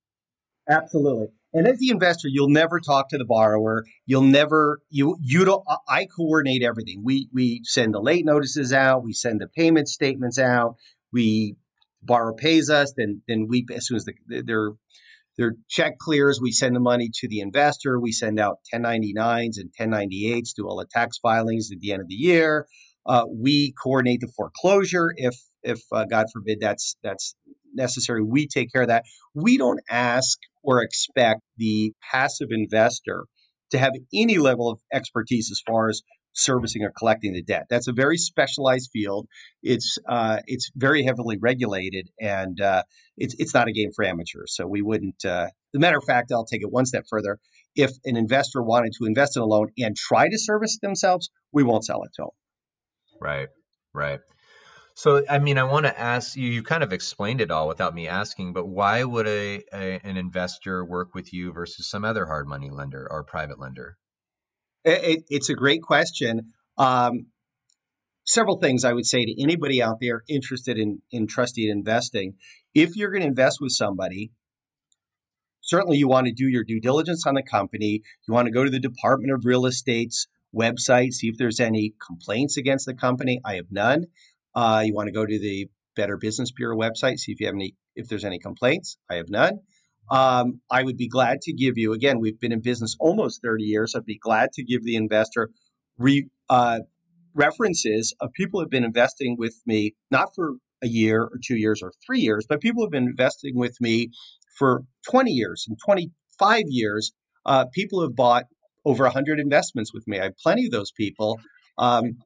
Absolutely. And as the investor, you'll never talk to the borrower. You'll never you you don't. I coordinate everything. We we send the late notices out. We send the payment statements out. We borrower pays us, then then we as soon as the, their their check clears, we send the money to the investor. We send out 1099s and 1098s, do all the tax filings at the end of the year. Uh, we coordinate the foreclosure if if uh, God forbid that's that's necessary. We take care of that. We don't ask or expect the passive investor to have any level of expertise as far as servicing or collecting the debt. That's a very specialized field. It's uh, it's very heavily regulated, and uh, it's it's not a game for amateurs. So we wouldn't. Uh, as a matter of fact, I'll take it one step further. If an investor wanted to invest in a loan and try to service themselves, we won't sell it to them. Right. Right. So, I mean, I want to ask you, you kind of explained it all without me asking, but why would a, a an investor work with you versus some other hard money lender or private lender? It, it- it's a great question. Um, several things I would say to anybody out there interested in in trust deed investing. If you're going to invest with somebody, certainly you want to do your due diligence on the company. You want to go to the Department of Real Estate's website, see if there's any complaints against the company. I have none. Uh, you want to go to the Better Business Bureau website, see if you have any, if there's any complaints. I have none. Um, I would be glad to give you. Again, we've been in business almost 30 years. I'd be glad to give the investor re, uh, references of people who have been investing with me not for a year or two years or three years, but people have been investing with me for 20 years and 25 years. Uh, people have bought over 100 investments with me. I have plenty of those people um,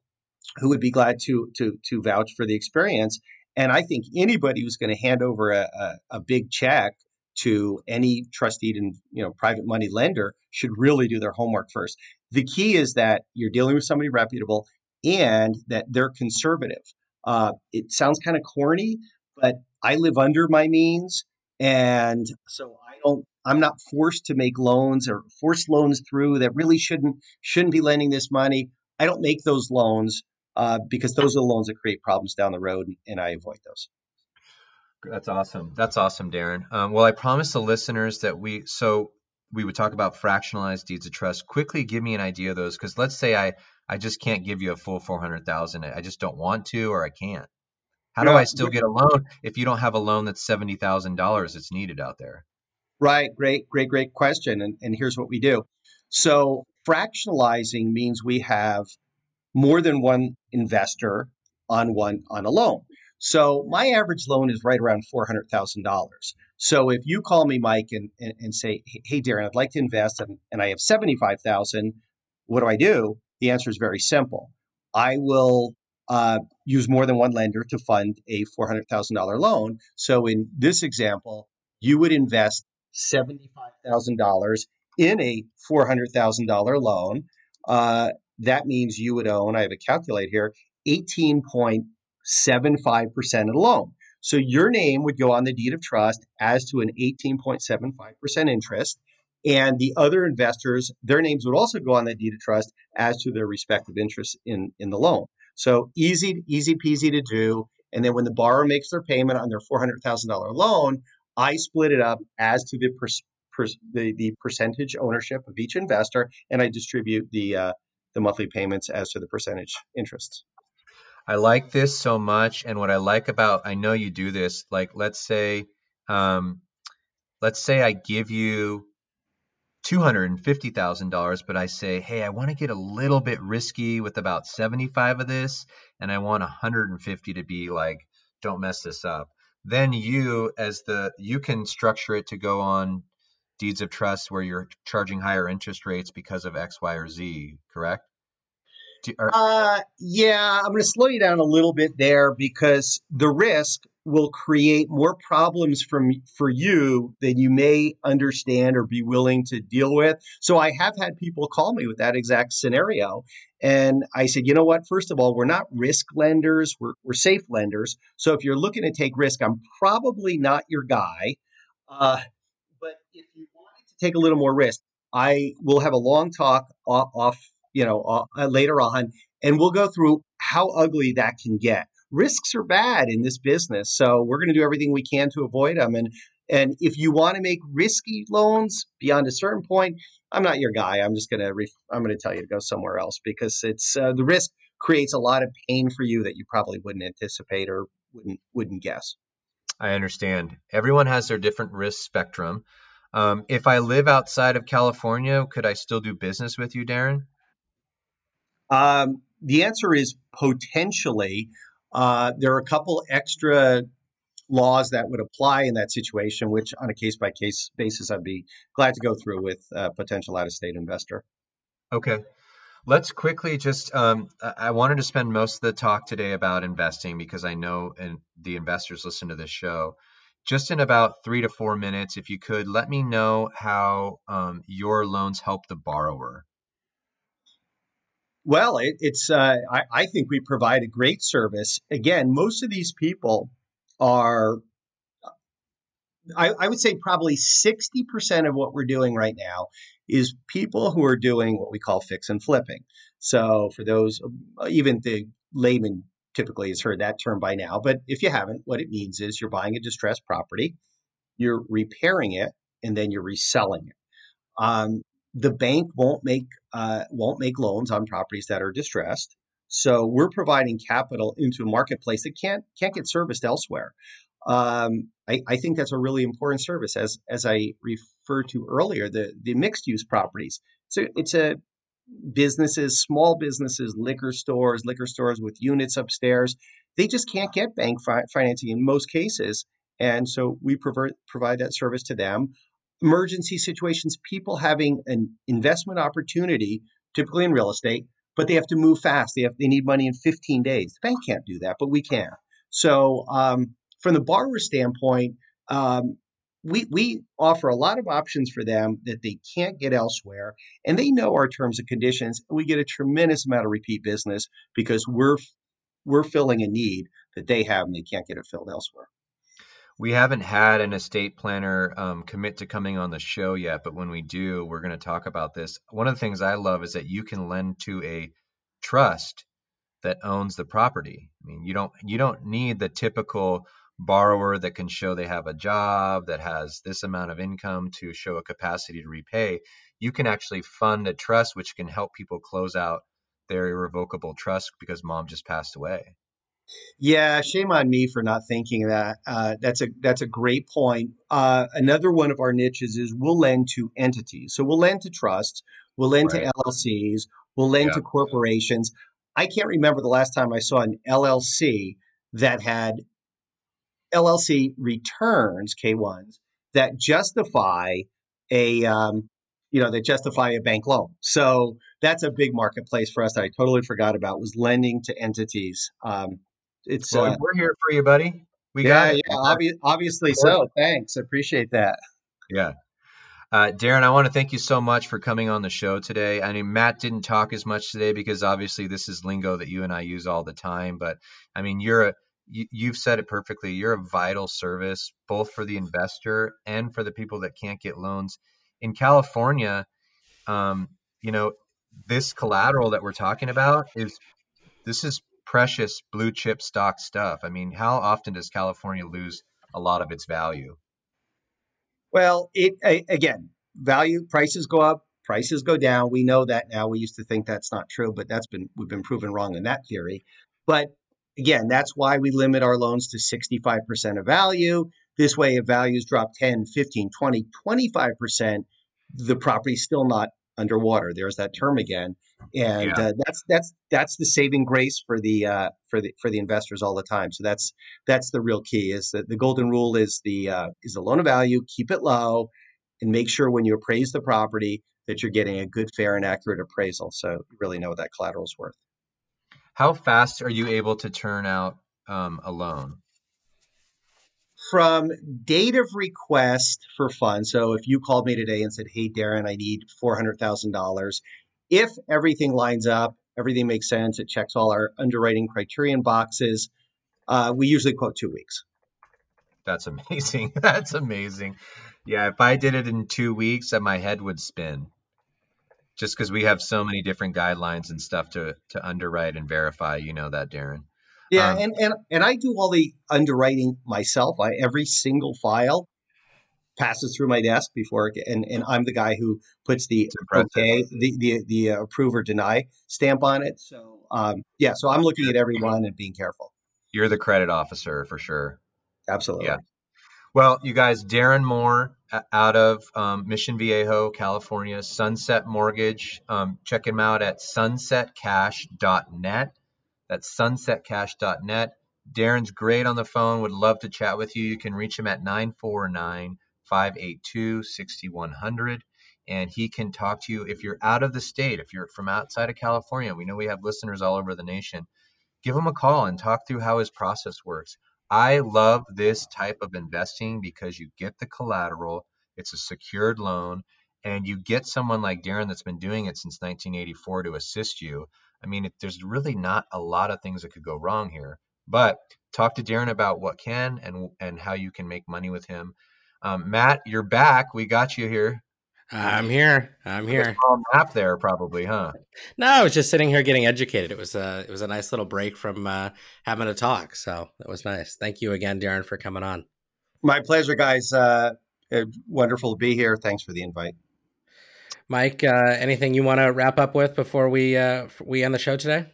who would be glad to to to vouch for the experience. And I think anybody who's going to hand over a, a, a big check to any trustee and you know private money lender should really do their homework first. The key is that you're dealing with somebody reputable and that they're conservative. Uh, it sounds kind of corny, but I live under my means, and so I don't. I'm not forced to make loans or force loans through that really shouldn't shouldn't be lending this money. I don't make those loans uh, because those are the loans that create problems down the road, and I avoid those. That's awesome. That's awesome, Darren. Um, well, I promised the listeners that we so we would talk about fractionalized deeds of trust. Quickly, give me an idea of those, because let's say I I just can't give you a full four hundred thousand. I just don't want to, or I can't. How do I still get a loan if you don't have a loan that's seventy thousand dollars that's needed out there? Right. Great, great, great question. And, and here's what we do. So, fractionalizing means we have more than one investor on one on a loan. So, my average loan is right around $400,000. So, if you call me, Mike, and, and, and say, hey, Darren, I'd like to invest and, and I have 75,000, what do I do? The answer is very simple. I will uh, use more than one lender to fund a $400,000 loan. So, in this example, you would invest $75,000 in a $400,000 loan, uh, that means you would own, I have a calculate here, 18.75% of the loan. So your name would go on the deed of trust as to an 18.75% interest. And the other investors, their names would also go on that deed of trust as to their respective interests in, in the loan. So easy, easy peasy to do. And then when the borrower makes their payment on their $400,000 loan, I split it up as to the, per, per, the, the percentage ownership of each investor, and I distribute the uh, the monthly payments as to the percentage interests. I like this so much, and what I like about I know you do this. Like, let's say, um, let's say I give you $250,000, but I say, hey, I want to get a little bit risky with about 75 of this, and I want 150 to be like, don't mess this up. Then you, as the, you can structure it to go on deeds of trust where you're charging higher interest rates because of X, Y, or Z, correct? Do, are, uh, yeah, I'm going to slow you down a little bit there because the risk will create more problems from for you than you may understand or be willing to deal with. So I have had people call me with that exact scenario. And I said, you know what? First of all, we're not risk lenders, we're, we're safe lenders. So if you're looking to take risk, I'm probably not your guy. Uh, if you wanted to take a little more risk, I will have a long talk off, off you know, uh, later on, and we'll go through how ugly that can get risks are bad in this business. So we're going to do everything we can to avoid them. And and if you want to make risky loans beyond a certain point, I'm not your guy. I'm just going to ref- I'm going to tell you to go somewhere else because it's uh, the risk creates a lot of pain for you that you probably wouldn't anticipate or wouldn't wouldn't guess. I understand. Everyone has their different risk spectrum. Um, if I live outside of California, could I still do business with you, Darren? Um, the answer is potentially. Uh, there are a couple extra laws that would apply in that situation, which on a case by case basis, I'd be glad to go through with a potential out of state investor. Okay. Let's quickly just, um, I wanted to spend most of the talk today about investing because I know and the investors listen to this show. Just in about three to four minutes, if you could, let me know how um, your loans help the borrower. Well, it, it's uh, I, I, think we provide a great service. Again, most of these people are, I, I would say, probably sixty percent of what we're doing right now is people who are doing what we call fix and flipping. So, for those, even the layman typically has heard that term by now, but if you haven't, what it means is you're buying a distressed property, you're repairing it, and then you're reselling it. Um, the bank won't make uh, won't make loans on properties that are distressed. So we're providing capital into a marketplace that can't can't get serviced elsewhere. Um, I, I, think that's a really important service. As as I referred to earlier, the the mixed use properties. So it's a businesses, small businesses, liquor stores, liquor stores with units upstairs. They just can't get bank fi- financing in most cases, and so we provide provide that service to them emergency situations, people having an investment opportunity, typically in real estate, but they have to move fast. They have they need money in 15 days. The bank can't do that, but we can. So um, from the borrower standpoint, um, we we offer a lot of options for them that they can't get elsewhere, and they know our terms and conditions. And We get a tremendous amount of repeat business because we're we're filling a need that they have and they can't get it filled elsewhere. We haven't had an estate planner um, commit to coming on the show yet, but when we do, we're going to talk about this. One of the things I love is that you can lend to a trust that owns the property. I mean, you don't you don't need the typical borrower that can show they have a job that has this amount of income to show a capacity to repay. You can actually fund a trust which can help people close out their irrevocable trust because mom just passed away. Yeah, shame on me for not thinking that. Uh, that's a that's a great point. Uh, another one of our niches is we'll lend to entities. So we'll lend to trusts, we'll lend right. to LLCs, we'll lend yeah. to corporations. I can't remember the last time I saw an LLC that had LLC returns K1s that justify a um, you know that justify a bank loan. So that's a big marketplace for us that I totally forgot about was lending to entities. Um, it's uh, we're here for you, buddy. We yeah, got it. Yeah, obvi- obviously so. Thanks. Appreciate that. Yeah. Uh, Darren, I want to thank you so much for coming on the show today. I mean, Matt didn't talk as much today because obviously this is lingo that you and I use all the time. But I mean, you're a you, you've said it perfectly. You're a vital service both for the investor and for the people that can't get loans in California. Um, you know, this collateral that we're talking about is this is precious blue chip stock stuff. I mean, how often does California lose a lot of its value? Well, it again, value prices go up, prices go down. We know that now. We used to think that's not true, but that's been we've been proven wrong in that theory. But again, that's why we limit our loans to 65% of value. This way, if values drop 10, 15, 20, 25%, the property's still not underwater. There's that term again, and yeah. uh, that's that's that's the saving grace for the uh, for the for the investors all the time. So that's that's the real key. Is that the golden rule is the uh, is the loan of value. Keep it low, and make sure when you appraise the property that you're getting a good, fair, and accurate appraisal. So you really know what that collateral is worth. How fast are you able to turn out um, a loan? from date of request for funds. So if you called me today and said, "Hey, Darren, I need four hundred thousand dollars," if everything lines up, everything makes sense, it checks all our underwriting criterion boxes, uh, we usually quote two weeks. That's amazing. That's amazing. Yeah, if I did it in two weeks, then my head would spin. Just because we have so many different guidelines and stuff to to underwrite and verify, you know that, Darren. Yeah, um, and, and and I do all the underwriting myself. I every single file passes through my desk before, and and I'm the guy who puts the okay, the the the uh, approve or deny stamp on it. So um, yeah, so I'm looking at everyone and being careful. You're the credit officer for sure. Absolutely. Yeah. Well, you guys, Darren Moore out of um, Mission Viejo, California, Sunset Mortgage. Um, check him out at sunsetcash.net. That's sunsetcash.net. Darren's great on the phone, would love to chat with you. You can reach him at 949 582 6100. And he can talk to you if you're out of the state, if you're from outside of California. We know we have listeners all over the nation. Give him a call and talk through how his process works. I love this type of investing because you get the collateral, it's a secured loan, and you get someone like Darren that's been doing it since 1984 to assist you. I mean, there's really not a lot of things that could go wrong here. But talk to Darren about what can and and how you can make money with him. Um, Matt, you're back. We got you here. I'm here. I'm here. Map there, probably, huh? No, I was just sitting here getting educated. It was a it was a nice little break from uh, having a talk, so that was nice. Thank you again, Darren, for coming on. My pleasure, guys. Uh, wonderful to be here. Thanks for the invite. Mike, uh, anything you want to wrap up with before we uh, we end the show today?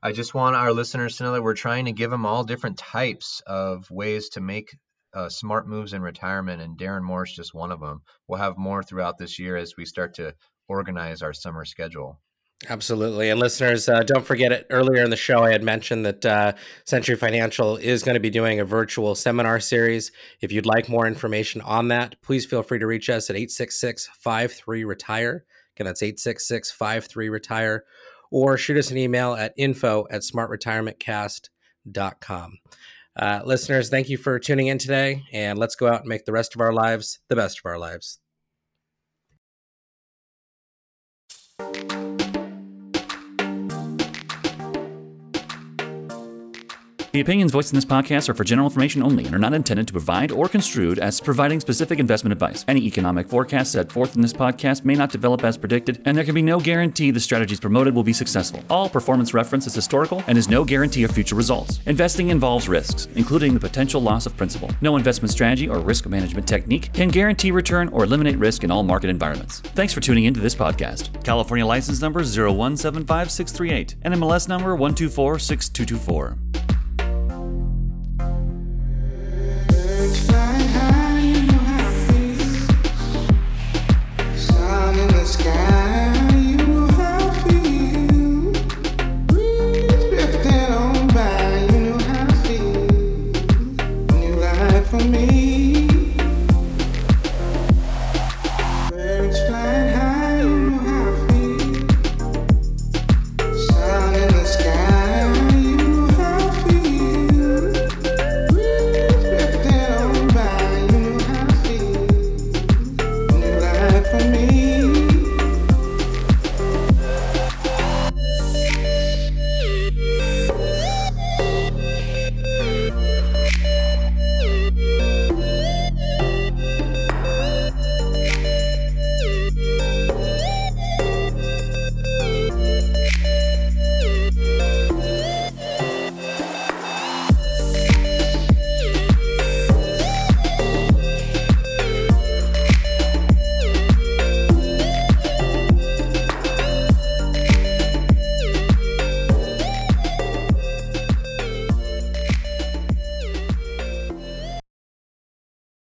I just want our listeners to know that we're trying to give them all different types of ways to make uh, smart moves in retirement, and Darren Moore is just one of them. We'll have more throughout this year as we start to organize our summer schedule. Absolutely. And listeners, uh, don't forget it. Earlier in the show, I had mentioned that uh, Century Financial is going to be doing a virtual seminar series. If you'd like more information on that, please feel free to reach us at 866 53 Retire. Again, that's 866 53 Retire. Or shoot us an email at info at smartretirementcast.com. Uh, listeners, thank you for tuning in today, and let's go out and make the rest of our lives the best of our lives. The opinions voiced in this podcast are for general information only and are not intended to provide or construed as providing specific investment advice. Any economic forecast set forth in this podcast may not develop as predicted, and there can be no guarantee the strategies promoted will be successful. All performance reference is historical and is no guarantee of future results. Investing involves risks, including the potential loss of principal. No investment strategy or risk management technique can guarantee return or eliminate risk in all market environments. Thanks for tuning into this podcast. California license number 0175638 and MLS number 1246224.